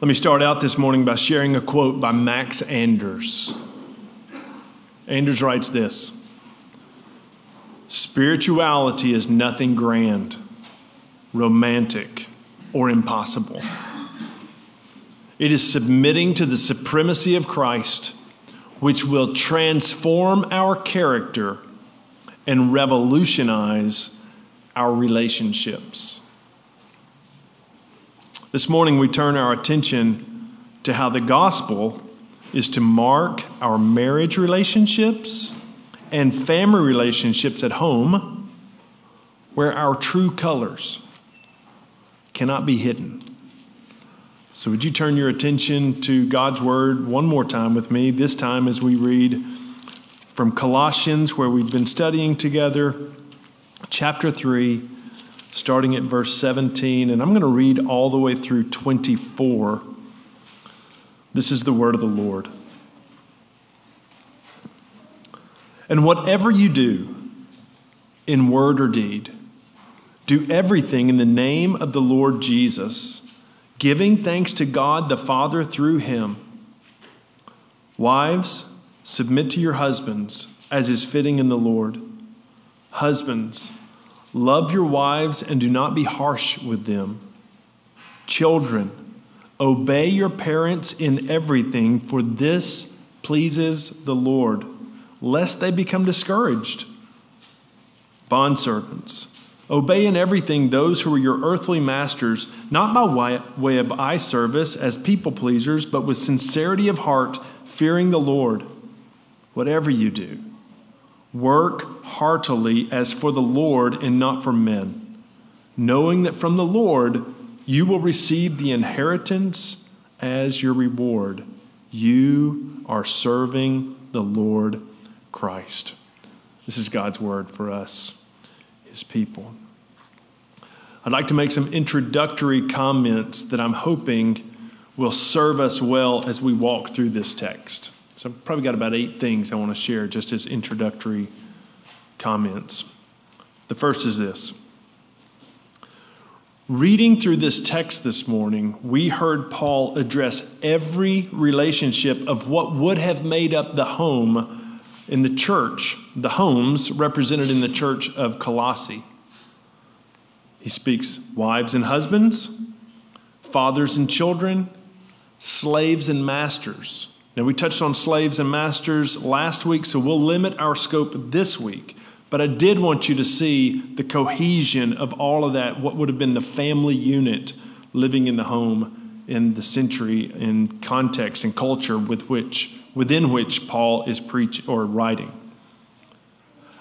Let me start out this morning by sharing a quote by Max Anders. Anders writes this Spirituality is nothing grand, romantic, or impossible. It is submitting to the supremacy of Christ, which will transform our character and revolutionize our relationships. This morning, we turn our attention to how the gospel is to mark our marriage relationships and family relationships at home, where our true colors cannot be hidden. So, would you turn your attention to God's Word one more time with me, this time as we read from Colossians, where we've been studying together, chapter 3 starting at verse 17, and I'm going to read all the way through 24. This is the word of the Lord. And whatever you do, in word or deed, do everything in the name of the Lord Jesus, giving thanks to God the Father through him. Wives, submit to your husbands as is fitting in the Lord. Husbands, Love your wives and do not be harsh with them. Children, obey your parents in everything, for this pleases the Lord, lest they become discouraged. Bondservants, obey in everything those who are your earthly masters, not by way of eye service as people pleasers, but with sincerity of heart, fearing the Lord. Whatever you do, Work heartily as for the Lord and not for men, knowing that from the Lord you will receive the inheritance as your reward. You are serving the Lord Christ. This is God's word for us, his people. I'd like to make some introductory comments that I'm hoping will serve us well as we walk through this text. So I've probably got about eight things I want to share just as introductory comments. The first is this. Reading through this text this morning, we heard Paul address every relationship of what would have made up the home in the church, the homes represented in the church of Colossae. He speaks wives and husbands, fathers and children, slaves and masters. Now, we touched on slaves and masters last week, so we'll limit our scope this week. But I did want you to see the cohesion of all of that, what would have been the family unit living in the home in the century in context and culture with which, within which Paul is preaching or writing.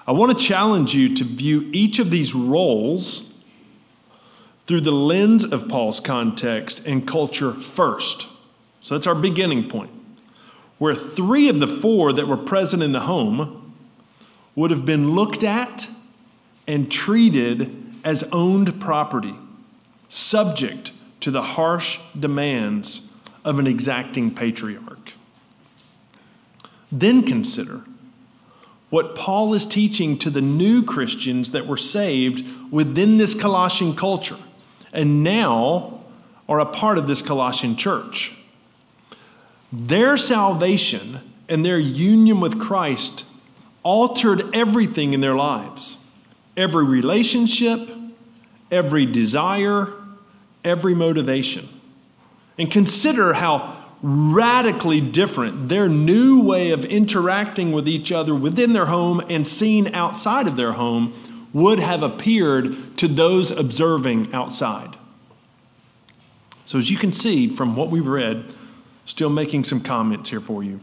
I want to challenge you to view each of these roles through the lens of Paul's context and culture first. So that's our beginning point where three of the four that were present in the home would have been looked at and treated as owned property, subject to the harsh demands of an exacting patriarch. Then consider what Paul is teaching to the new Christians that were saved within this Colossian culture and now are a part of this Colossian church. Their salvation and their union with Christ altered everything in their lives every relationship, every desire, every motivation. And consider how radically different their new way of interacting with each other within their home and seen outside of their home would have appeared to those observing outside. So, as you can see from what we've read, Still making some comments here for you.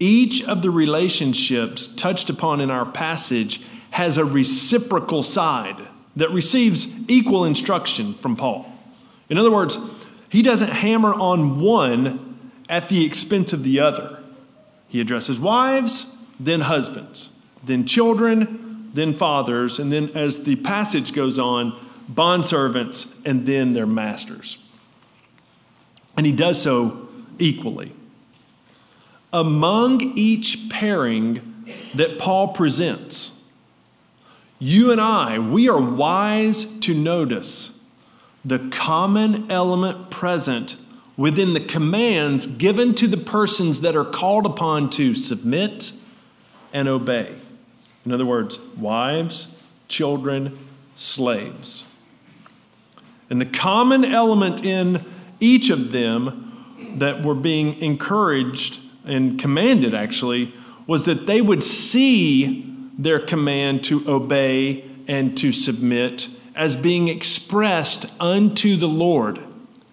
Each of the relationships touched upon in our passage has a reciprocal side that receives equal instruction from Paul. In other words, he doesn't hammer on one at the expense of the other. He addresses wives, then husbands, then children, then fathers, and then as the passage goes on, bondservants, and then their masters. And he does so equally. Among each pairing that Paul presents, you and I, we are wise to notice the common element present within the commands given to the persons that are called upon to submit and obey. In other words, wives, children, slaves. And the common element in each of them that were being encouraged and commanded actually was that they would see their command to obey and to submit as being expressed unto the Lord.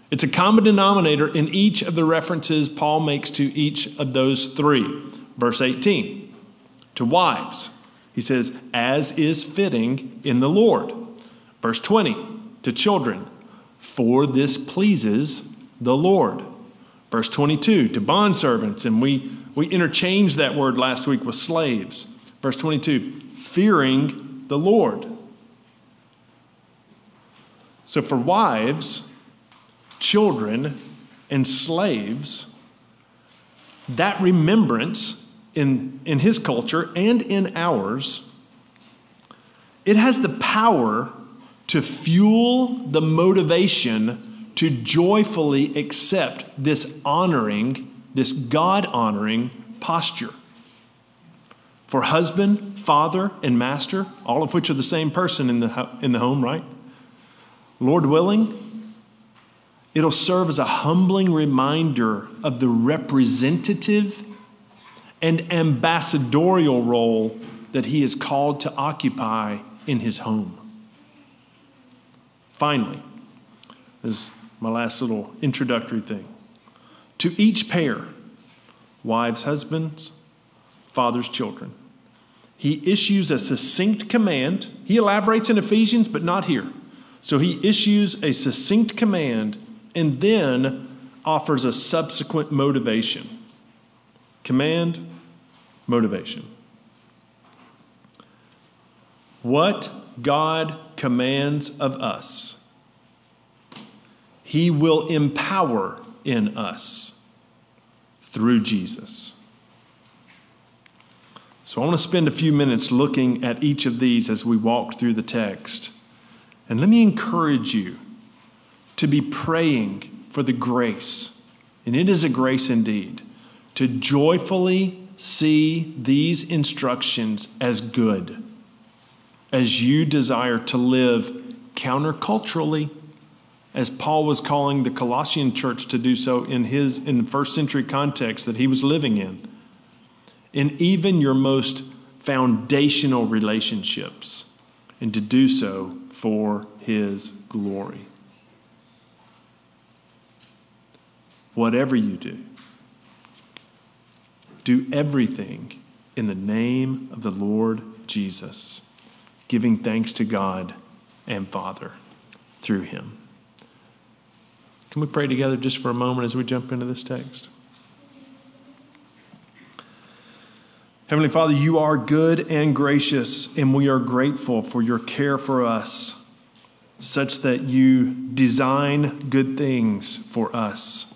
It's a common denominator in each of the references Paul makes to each of those three. Verse 18, to wives, he says, as is fitting in the Lord. Verse 20, to children, for this pleases the Lord. Verse 22, to bondservants, and we, we interchanged that word last week with slaves. Verse 22, fearing the Lord. So for wives, children, and slaves, that remembrance in, in his culture and in ours, it has the power to fuel the motivation to joyfully accept this honoring, this God honoring posture. For husband, father, and master, all of which are the same person in the, in the home, right? Lord willing, it'll serve as a humbling reminder of the representative and ambassadorial role that he is called to occupy in his home. Finally, this is my last little introductory thing. To each pair, wives, husbands, fathers, children, he issues a succinct command. He elaborates in Ephesians, but not here. So he issues a succinct command and then offers a subsequent motivation. Command, motivation. What God commands of us, He will empower in us through Jesus. So I want to spend a few minutes looking at each of these as we walk through the text. And let me encourage you to be praying for the grace, and it is a grace indeed, to joyfully see these instructions as good as you desire to live counterculturally as Paul was calling the Colossian church to do so in his in the first century context that he was living in. In even your most foundational relationships, and to do so for his glory. Whatever you do, do everything in the name of the Lord Jesus giving thanks to God and Father through him. Can we pray together just for a moment as we jump into this text? Heavenly Father, you are good and gracious, and we are grateful for your care for us, such that you design good things for us.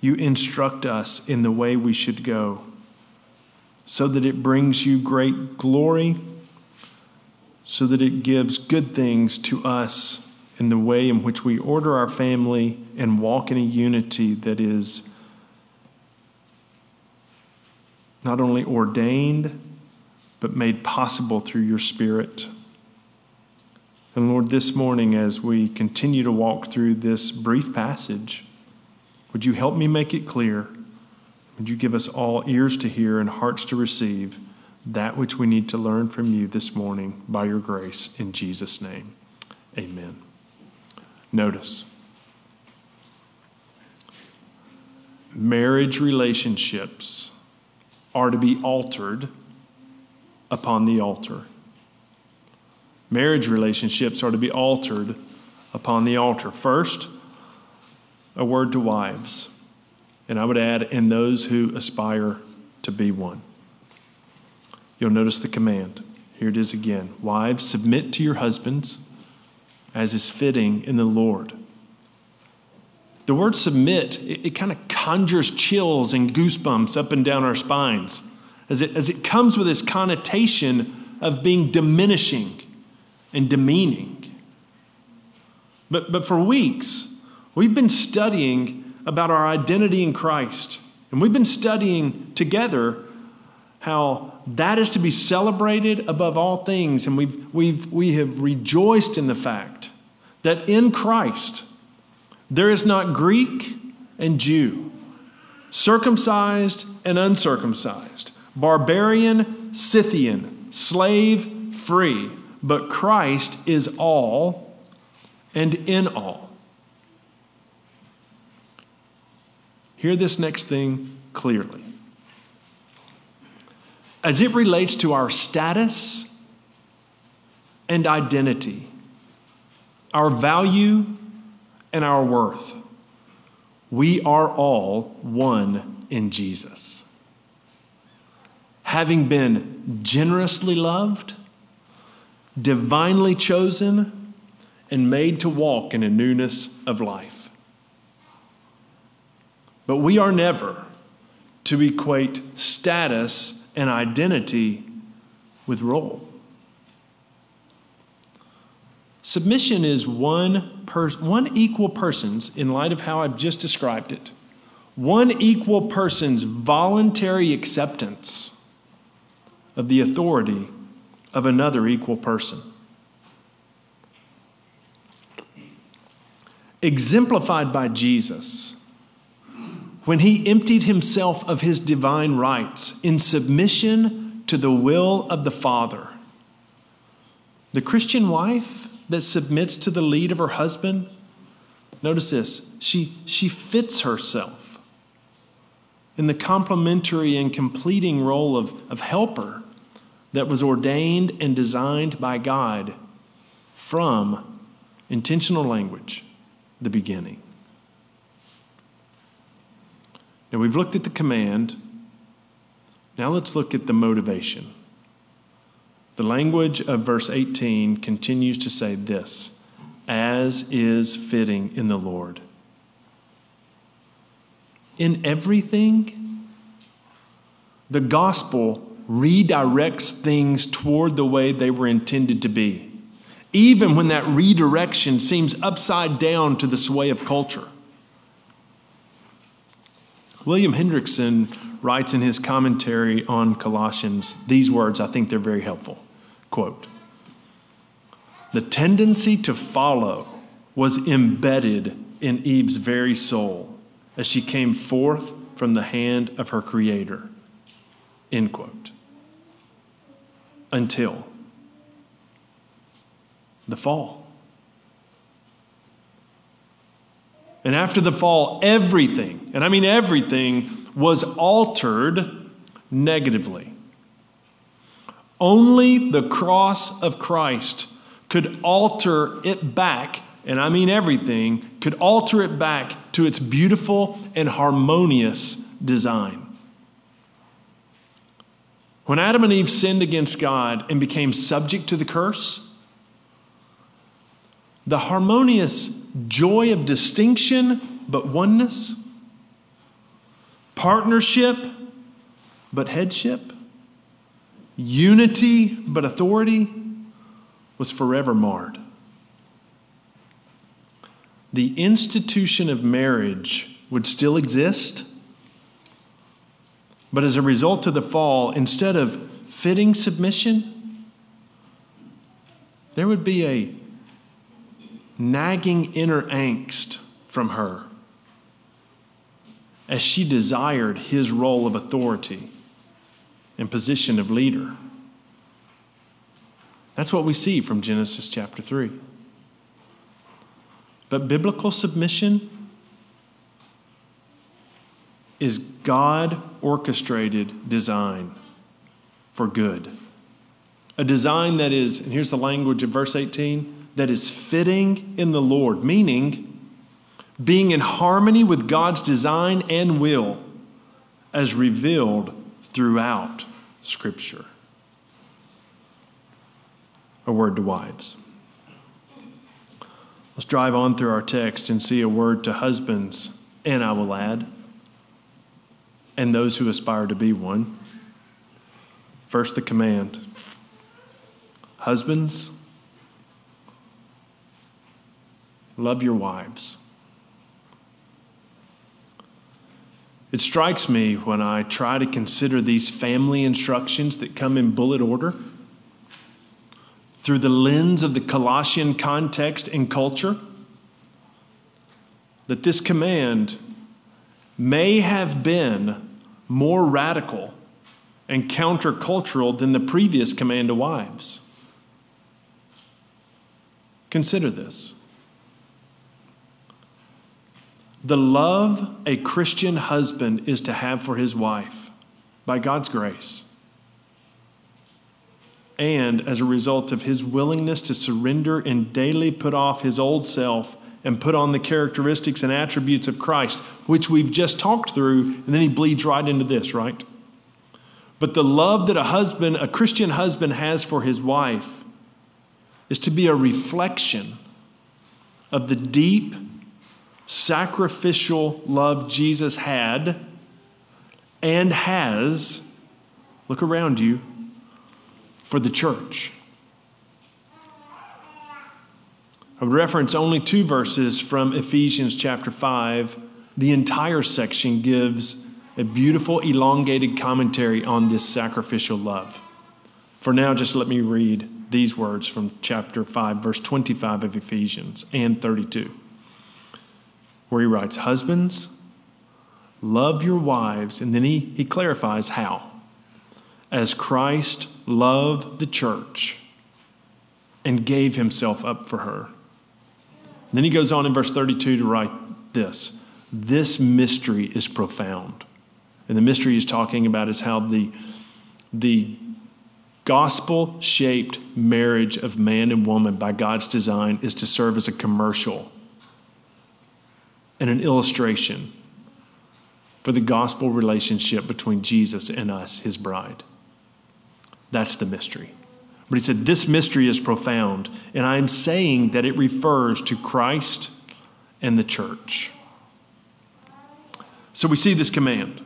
You instruct us in the way we should go, so that it brings you great glory so that it gives good things to us in the way in which we order our family and walk in a unity that is not only ordained, but made possible through your Spirit. And Lord, this morning, as we continue to walk through this brief passage, would you help me make it clear? Would you give us all ears to hear and hearts to receive? that which we need to learn from you this morning by your grace. In Jesus' name, amen. Notice marriage relationships are to be altered upon the altar. Marriage relationships are to be altered upon the altar. First, a word to wives. And I would add, and those who aspire to be one. You'll notice the command. Here it is again Wives, submit to your husbands as is fitting in the Lord. The word submit, it, it kind of conjures chills and goosebumps up and down our spines. as it, as it comes with this connotation of being diminishing and demeaning. But, but for weeks, we've been studying about our identity in Christ. And we've been studying together how that is to be celebrated above all things. And we've, we've, we have rejoiced in the fact that in Christ there is not Greek and Jew, circumcised and uncircumcised, barbarian, Scythian, slave, free, but Christ is all and in all. Hear this next thing clearly. As it relates to our status and identity, our value and our worth, we are all one in Jesus. Having been generously loved, divinely chosen, and made to walk in a newness of life. But we are never to equate status and identity with role. Submission is one, per- one equal person's, in light of how I've just described it, one equal person's voluntary acceptance of the authority of another equal person. Exemplified by Jesus when he emptied himself of his divine rights in submission to the will of the Father. The Christian wife that submits to the lead of her husband, notice this, she, she fits herself in the complementary and completing role of, of helper that was ordained and designed by God from intentional language, the beginning. Now we've looked at the command. Now let's look at the motivation. The language of verse 18 continues to say this as is fitting in the Lord. In everything, the gospel redirects things toward the way they were intended to be, even when that redirection seems upside down to the sway of culture. William Hendriksen writes in his commentary on Colossians these words, I think they're very helpful. Quote The tendency to follow was embedded in Eve's very soul as she came forth from the hand of her Creator. End quote. Until the fall. And after the fall, everything, and I mean everything, was altered negatively. Only the cross of Christ could alter it back, and I mean everything, could alter it back to its beautiful and harmonious design. When Adam and Eve sinned against God and became subject to the curse, the harmonious joy of distinction but oneness, partnership but headship, unity but authority was forever marred. The institution of marriage would still exist, but as a result of the fall, instead of fitting submission, there would be a nagging inner angst from her as she desired his role of authority and position of leader. That's what we see from Genesis chapter 3. But biblical submission is God orchestrated design for good. A design that is, and here's the language of verse 18 that is fitting in the Lord, meaning being in harmony with God's design and will as revealed throughout Scripture. A word to wives. Let's drive on through our text and see a word to husbands, and I will add, and those who aspire to be one. First, the command Husbands, love your wives. It strikes me when I try to consider these family instructions that come in bullet order through the lens of the Colossian context and culture that this command may have been more radical and countercultural than the previous command to wives. Consider this. The love a Christian husband is to have for his wife by God's grace, and as a result of his willingness to surrender and daily put off his old self and put on the characteristics and attributes of Christ, which we've just talked through, and then he bleeds right into this, right? But the love that a husband, a Christian husband, has for his wife is to be a reflection of the deep sacrificial love Jesus had and has, look around you, for the church. I would reference only two verses from Ephesians chapter 5. The entire section gives a beautiful, elongated commentary on this sacrificial love. For now, just let me read these words from chapter 5, verse 25 of Ephesians and 32 where he writes, Husbands, love your wives. And then he, he clarifies how. As Christ loved the church and gave himself up for her. And then he goes on in verse 32 to write this This mystery is profound. And the mystery he's talking about is how the, the gospel shaped marriage of man and woman by God's design is to serve as a commercial and an illustration for the gospel relationship between Jesus and us, his bride. That's the mystery. But he said, This mystery is profound, and I'm saying that it refers to Christ and the church. So we see this command.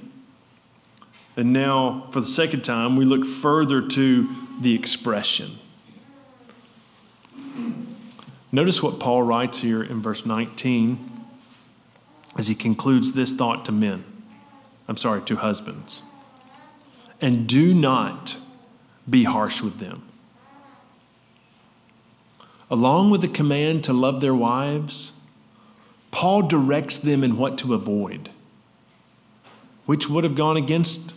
And now, for the second time, we look further to the expression. Notice what Paul writes here in verse 19 as he concludes this thought to men. I'm sorry, to husbands. And do not be harsh with them. Along with the command to love their wives, Paul directs them in what to avoid, which would have gone against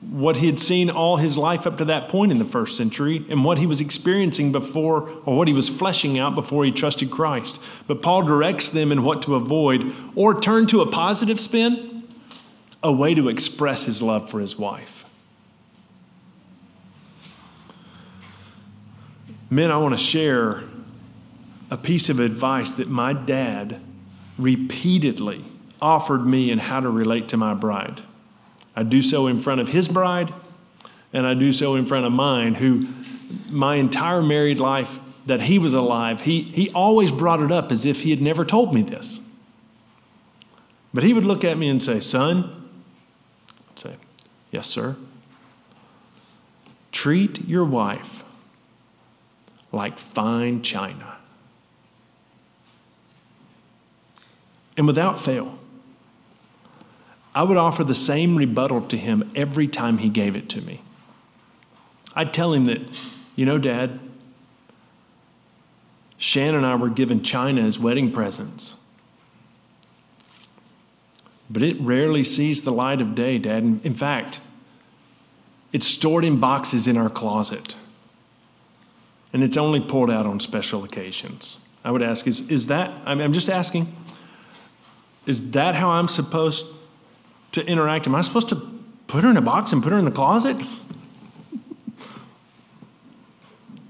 what he had seen all his life up to that point in the first century and what he was experiencing before, or what he was fleshing out before he trusted Christ. But Paul directs them in what to avoid or turn to a positive spin, a way to express his love for his wife. Men, I want to share a piece of advice that my dad repeatedly offered me in how to relate to my bride. I do so in front of his bride, and I do so in front of mine, who my entire married life that he was alive, he, he always brought it up as if he had never told me this. But he would look at me and say, Son, I'd say, Yes, sir. Treat your wife like fine china. And without fail, I would offer the same rebuttal to him every time he gave it to me. I'd tell him that, you know, Dad, Shan and I were given China as wedding presents. But it rarely sees the light of day, Dad. In fact, it's stored in boxes in our closet. And it's only pulled out on special occasions. I would ask, is, is that, I'm just asking, is that how I'm supposed to interact. Am I supposed to put her in a box and put her in the closet?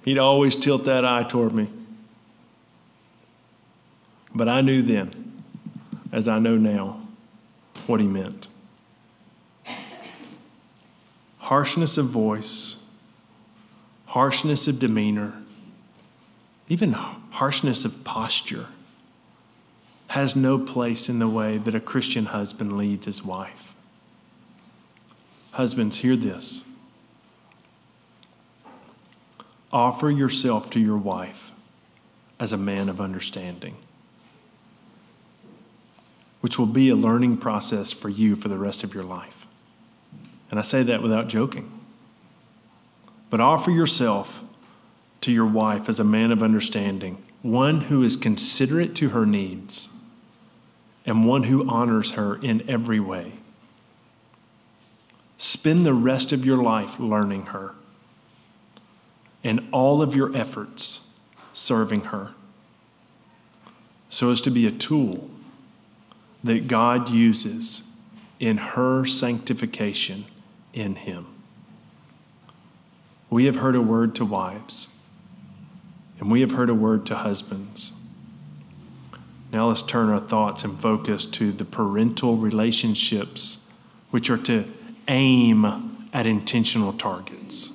He'd always tilt that eye toward me. But I knew then, as I know now, what he meant. Harshness of voice, harshness of demeanor, even harshness of posture has no place in the way that a Christian husband leads his wife. Husbands, hear this. offer yourself to your wife as a man of understanding, which will be a learning process for you for the rest of your life. And I say that without joking. But offer yourself to your wife as a man of understanding, one who is considerate to her needs, and one who honors her in every way. Spend the rest of your life learning her and all of your efforts serving her so as to be a tool that God uses in her sanctification in Him. We have heard a word to wives, and we have heard a word to husbands. Now let's turn our thoughts and focus to the parental relationships, which are to aim at intentional targets.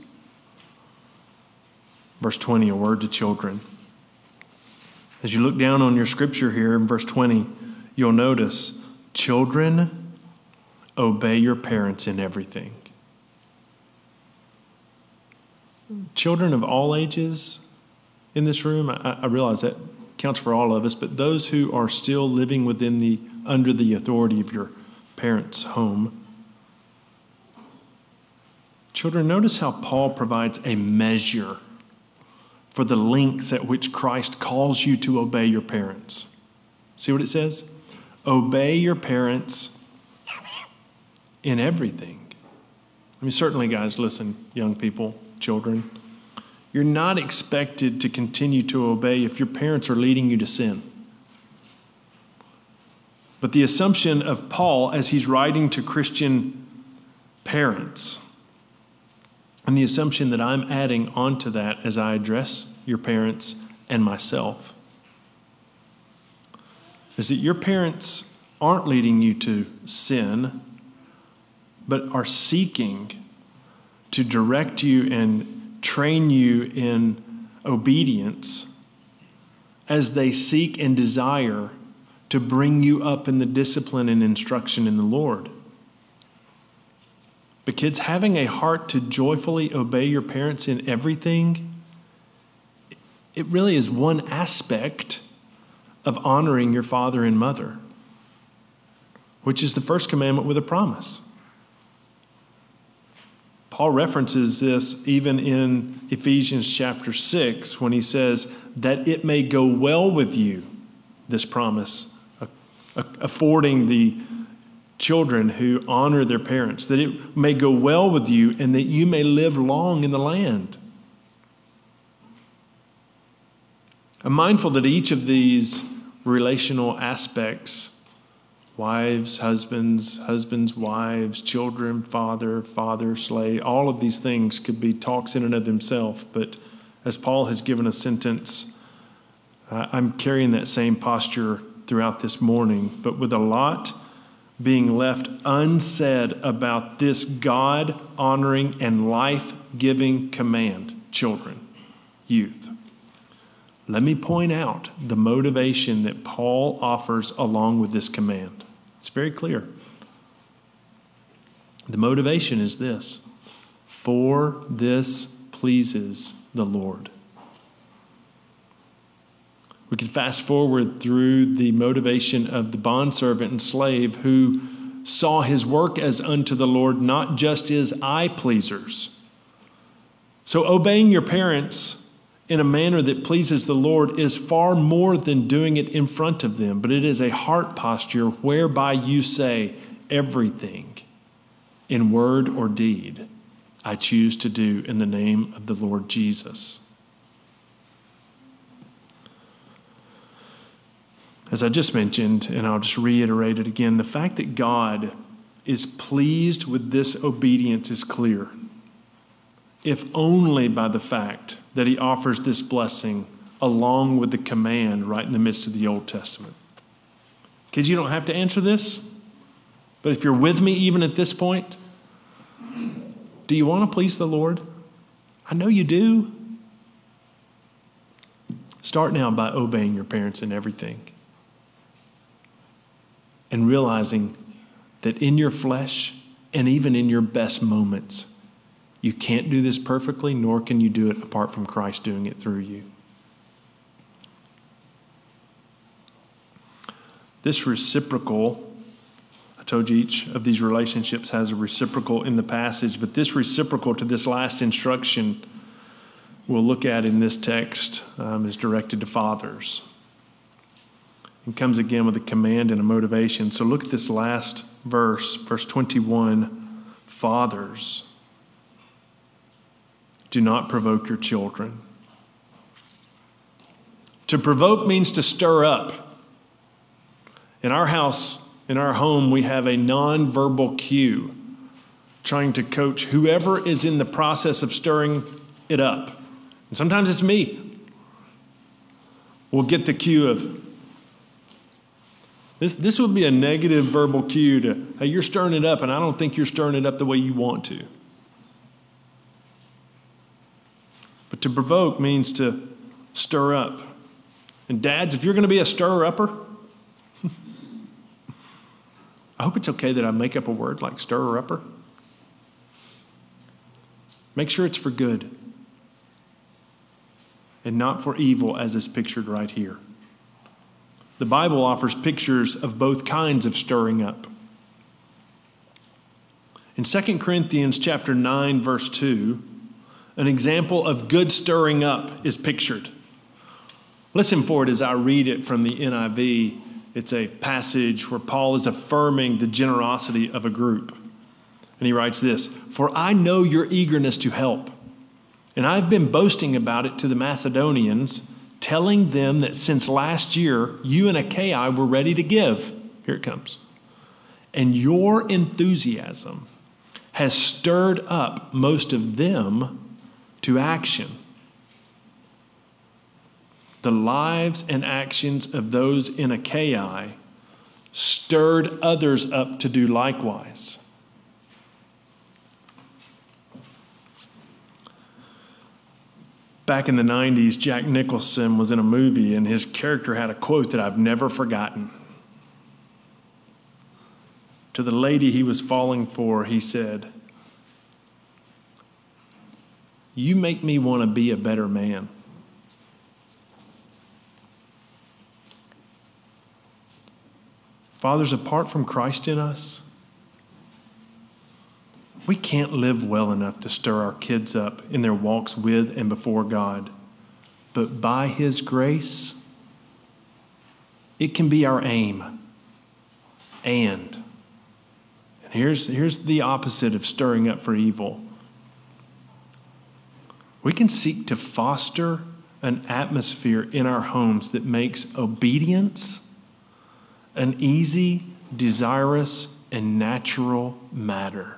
Verse 20, a word to children. As you look down on your scripture here in verse 20, you'll notice children, obey your parents in everything. Children of all ages in this room, I, I realize that counts for all of us, but those who are still living within the under the authority of your parents' home. Children, notice how Paul provides a measure for the lengths at which Christ calls you to obey your parents. See what it says? Obey your parents in everything. I mean, certainly, guys, listen, young people, children. You're not expected to continue to obey if your parents are leading you to sin. But the assumption of Paul as he's writing to Christian parents, and the assumption that I'm adding onto that as I address your parents and myself, is that your parents aren't leading you to sin, but are seeking to direct you and train you in obedience as they seek and desire to bring you up in the discipline and instruction in the Lord. But, kids, having a heart to joyfully obey your parents in everything, it really is one aspect of honoring your father and mother, which is the first commandment with a promise. Paul references this even in Ephesians chapter 6 when he says, That it may go well with you, this promise, uh, uh, affording the children who honor their parents, that it may go well with you and that you may live long in the land. I'm mindful that each of these relational aspects wives, husbands, husbands, wives, children, father, father, slave, all of these things could be talks in and of themselves. But as Paul has given a sentence, uh, I'm carrying that same posture throughout this morning, but with a lot being left unsaid about this God honoring and life giving command, children, youth. Let me point out the motivation that Paul offers along with this command. It's very clear. The motivation is this for this pleases the Lord. We could fast forward through the motivation of the bondservant and slave who saw his work as unto the Lord, not just as eye pleasers. So, obeying your parents in a manner that pleases the Lord is far more than doing it in front of them, but it is a heart posture whereby you say, Everything in word or deed I choose to do in the name of the Lord Jesus. As I just mentioned, and I'll just reiterate it again, the fact that God is pleased with this obedience is clear, if only by the fact that he offers this blessing along with the command right in the midst of the Old Testament. Kids, you don't have to answer this, but if you're with me even at this point, do you want to please the Lord? I know you do. Start now by obeying your parents in everything and realizing that in your flesh and even in your best moments, You can't do this perfectly, nor can you do it apart from Christ doing it through you. This reciprocal, I told you each of these relationships has a reciprocal in the passage, but this reciprocal to this last instruction we'll look at in this text um, is directed to fathers. It comes again with a command and a motivation. So look at this last verse, verse 21. Fathers, do not provoke your children. To provoke means to stir up. In our house, in our home, we have a nonverbal cue trying to coach whoever is in the process of stirring it up. And sometimes it's me. We'll get the cue of, this, this would be a negative verbal cue to, hey, you're stirring it up, and I don't think you're stirring it up the way you want to. But to provoke means to stir up. And dads, if you're going to be a stir upper, I hope it's okay that I make up a word like stir upper. Make sure it's for good and not for evil, as is pictured right here. The Bible offers pictures of both kinds of stirring up. In 2 Corinthians chapter 9 verse 2, an example of good stirring up is pictured. Listen for it as I read it from the NIV. It's a passage where Paul is affirming the generosity of a group. And he writes this For I know your eagerness to help, and I've been boasting about it to the Macedonians telling them that since last year, you and Achaia were ready to give. Here it comes. And your enthusiasm has stirred up most of them to action. The lives and actions of those in Achaia stirred others up to do likewise. back in the 90s, Jack Nicholson was in a movie, and his character had a quote that I've never forgotten. To the lady he was falling for, he said, You make me want to be a better man. Fathers, apart from Christ in us, we can't live well enough to stir our kids up in their walks with and before God. But by His grace, it can be our aim. And, and here's, here's the opposite of stirring up for evil we can seek to foster an atmosphere in our homes that makes obedience an easy, desirous, and natural matter.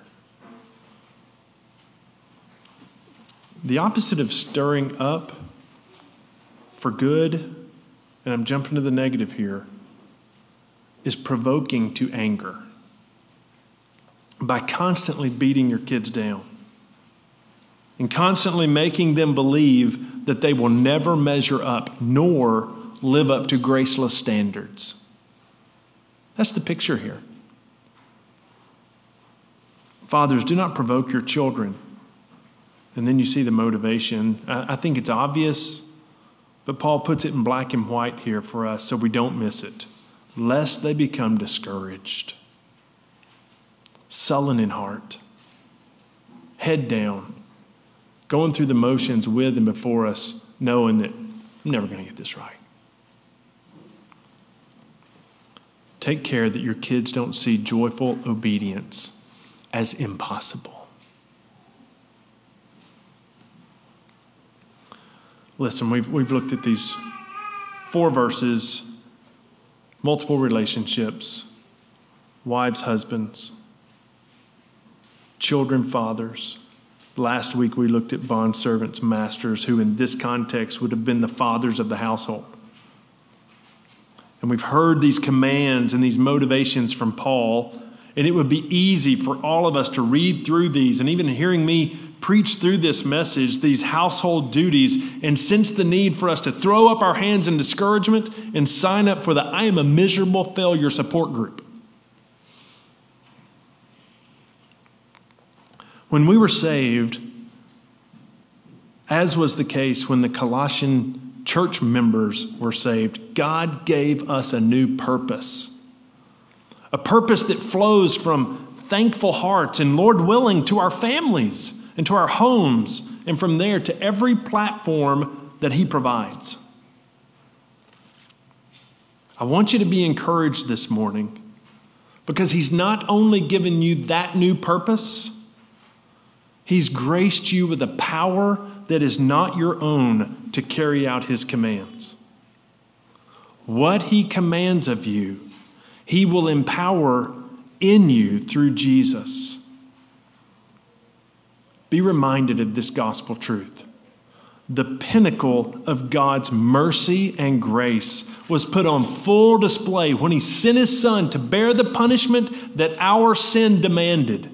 The opposite of stirring up for good, and I'm jumping to the negative here, is provoking to anger by constantly beating your kids down and constantly making them believe that they will never measure up nor live up to graceless standards. That's the picture here. Fathers, do not provoke your children and then you see the motivation. I, think it's obvious, but Paul puts it in black and white here for us so we don't miss it. Lest they become discouraged, sullen in heart, head down, going through the motions with and before us, knowing that I'm never going to get this right. Take care that your kids don't see joyful obedience as impossible. Listen, we've, we've looked at these four verses, multiple relationships, wives, husbands, children, fathers. Last week we looked at bond servants, masters, who in this context would have been the fathers of the household. And we've heard these commands and these motivations from Paul, and it would be easy for all of us to read through these, and even hearing me preach through this message these household duties and sense the need for us to throw up our hands in discouragement and sign up for the I am a miserable failure support group. When we were saved, as was the case when the Colossian church members were saved, God gave us a new purpose. A purpose that flows from thankful hearts and, Lord willing, to our families and to our homes, and from there to every platform that He provides. I want you to be encouraged this morning because He's not only given you that new purpose, He's graced you with a power that is not your own to carry out His commands. What He commands of you, He will empower in you through Jesus. Be reminded of this gospel truth. The pinnacle of God's mercy and grace was put on full display when He sent His Son to bear the punishment that our sin demanded,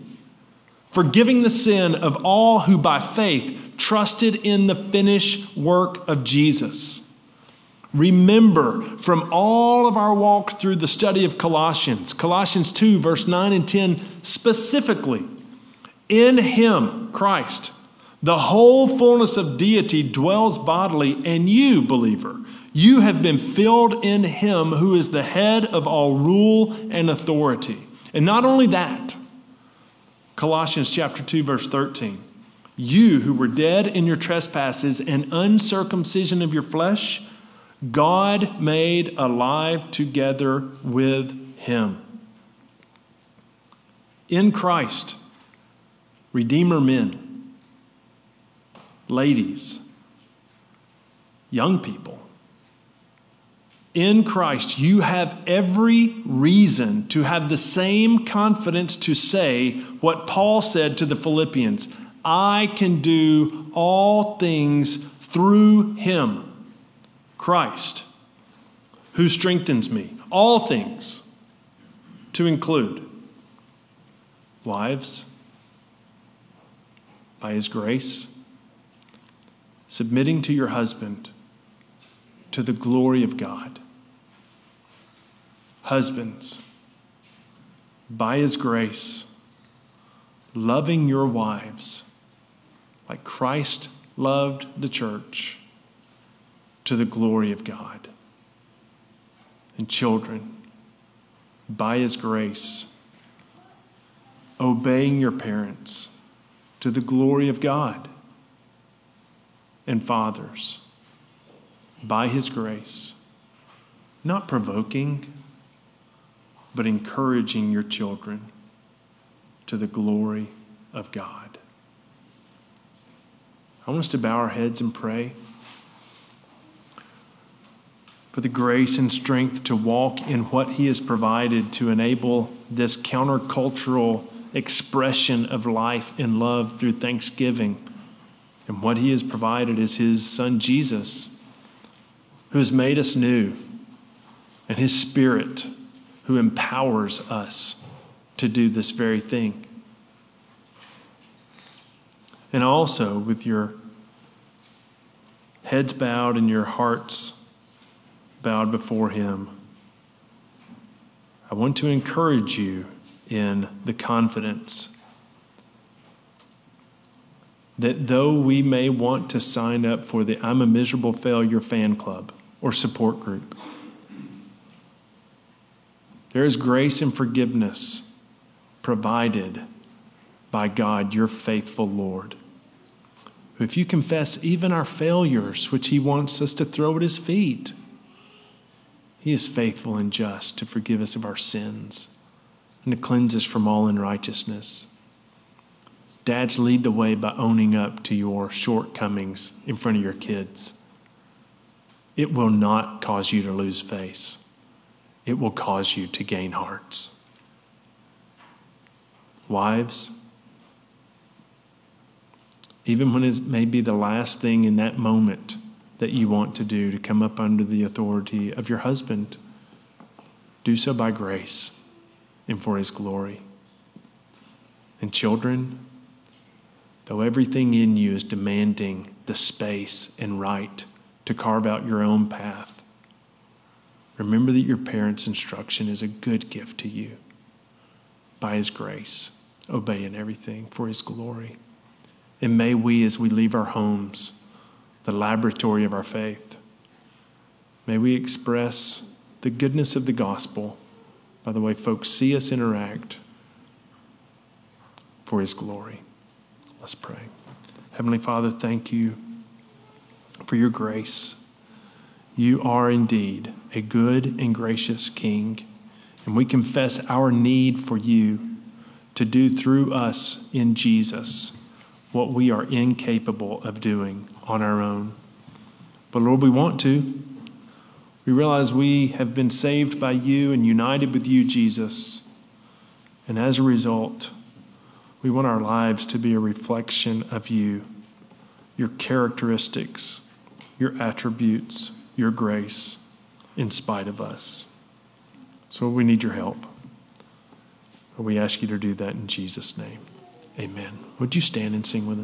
forgiving the sin of all who by faith trusted in the finished work of Jesus. Remember from all of our walk through the study of Colossians, Colossians 2, verse 9 and 10 specifically, in Him, Christ, the whole fullness of deity dwells bodily, and you, believer, you have been filled in Him who is the head of all rule and authority. And not only that, Colossians chapter 2, verse 13. You who were dead in your trespasses and uncircumcision of your flesh, God made alive together with him. In Christ, Redeemer men, ladies, young people, in Christ, you have every reason to have the same confidence to say what Paul said to the Philippians I can do all things through him Christ, who strengthens me. All things to include wives, by his grace, submitting to your husband to the glory of God. Husbands, by his grace, loving your wives like Christ loved the church to the glory of God. And children, by His grace, obeying your parents to the glory of God. And fathers, by His grace, not provoking, but encouraging your children to the glory of God. I want us to bow our heads and pray for the grace and strength to walk in what He has provided to enable this countercultural expression of life and love through thanksgiving. And what He has provided is His Son Jesus, who has made us new, and His Spirit, who empowers us to do this very thing. And also, with your heads bowed and your hearts bowed before Him, I want to encourage you in the confidence that though we may want to sign up for the I'm a Miserable Failure fan club or support group, there is grace and forgiveness provided by God, your faithful Lord. If you confess even our failures, which He wants us to throw at His feet, he is faithful and just to forgive us of our sins and to cleanse us from all unrighteousness. Dads, lead the way by owning up to your shortcomings in front of your kids. It will not cause you to lose face, it will cause you to gain hearts. Wives, even when it may be the last thing in that moment that you want to do to come up under the authority of your husband. Do so by grace and for his glory. And children, though everything in you is demanding the space and right to carve out your own path, remember that your parents' instruction is a good gift to you. By his grace, obey in everything for his glory. And may we, as we leave our homes, the laboratory of our faith. May we express the goodness of the gospel by the way folks see us interact for his glory. Let's pray. Heavenly Father, thank you for your grace. You are indeed a good and gracious King, and we confess our need for you to do through us in Jesus what we are incapable of doing on our own. But Lord, we want to. We realize we have been saved by you and united with you, Jesus. And as a result, we want our lives to be a reflection of you, your characteristics, your attributes, your grace, in spite of us. So we need your help. We ask you to do that in Jesus' name. Amen. Would you stand and sing with us?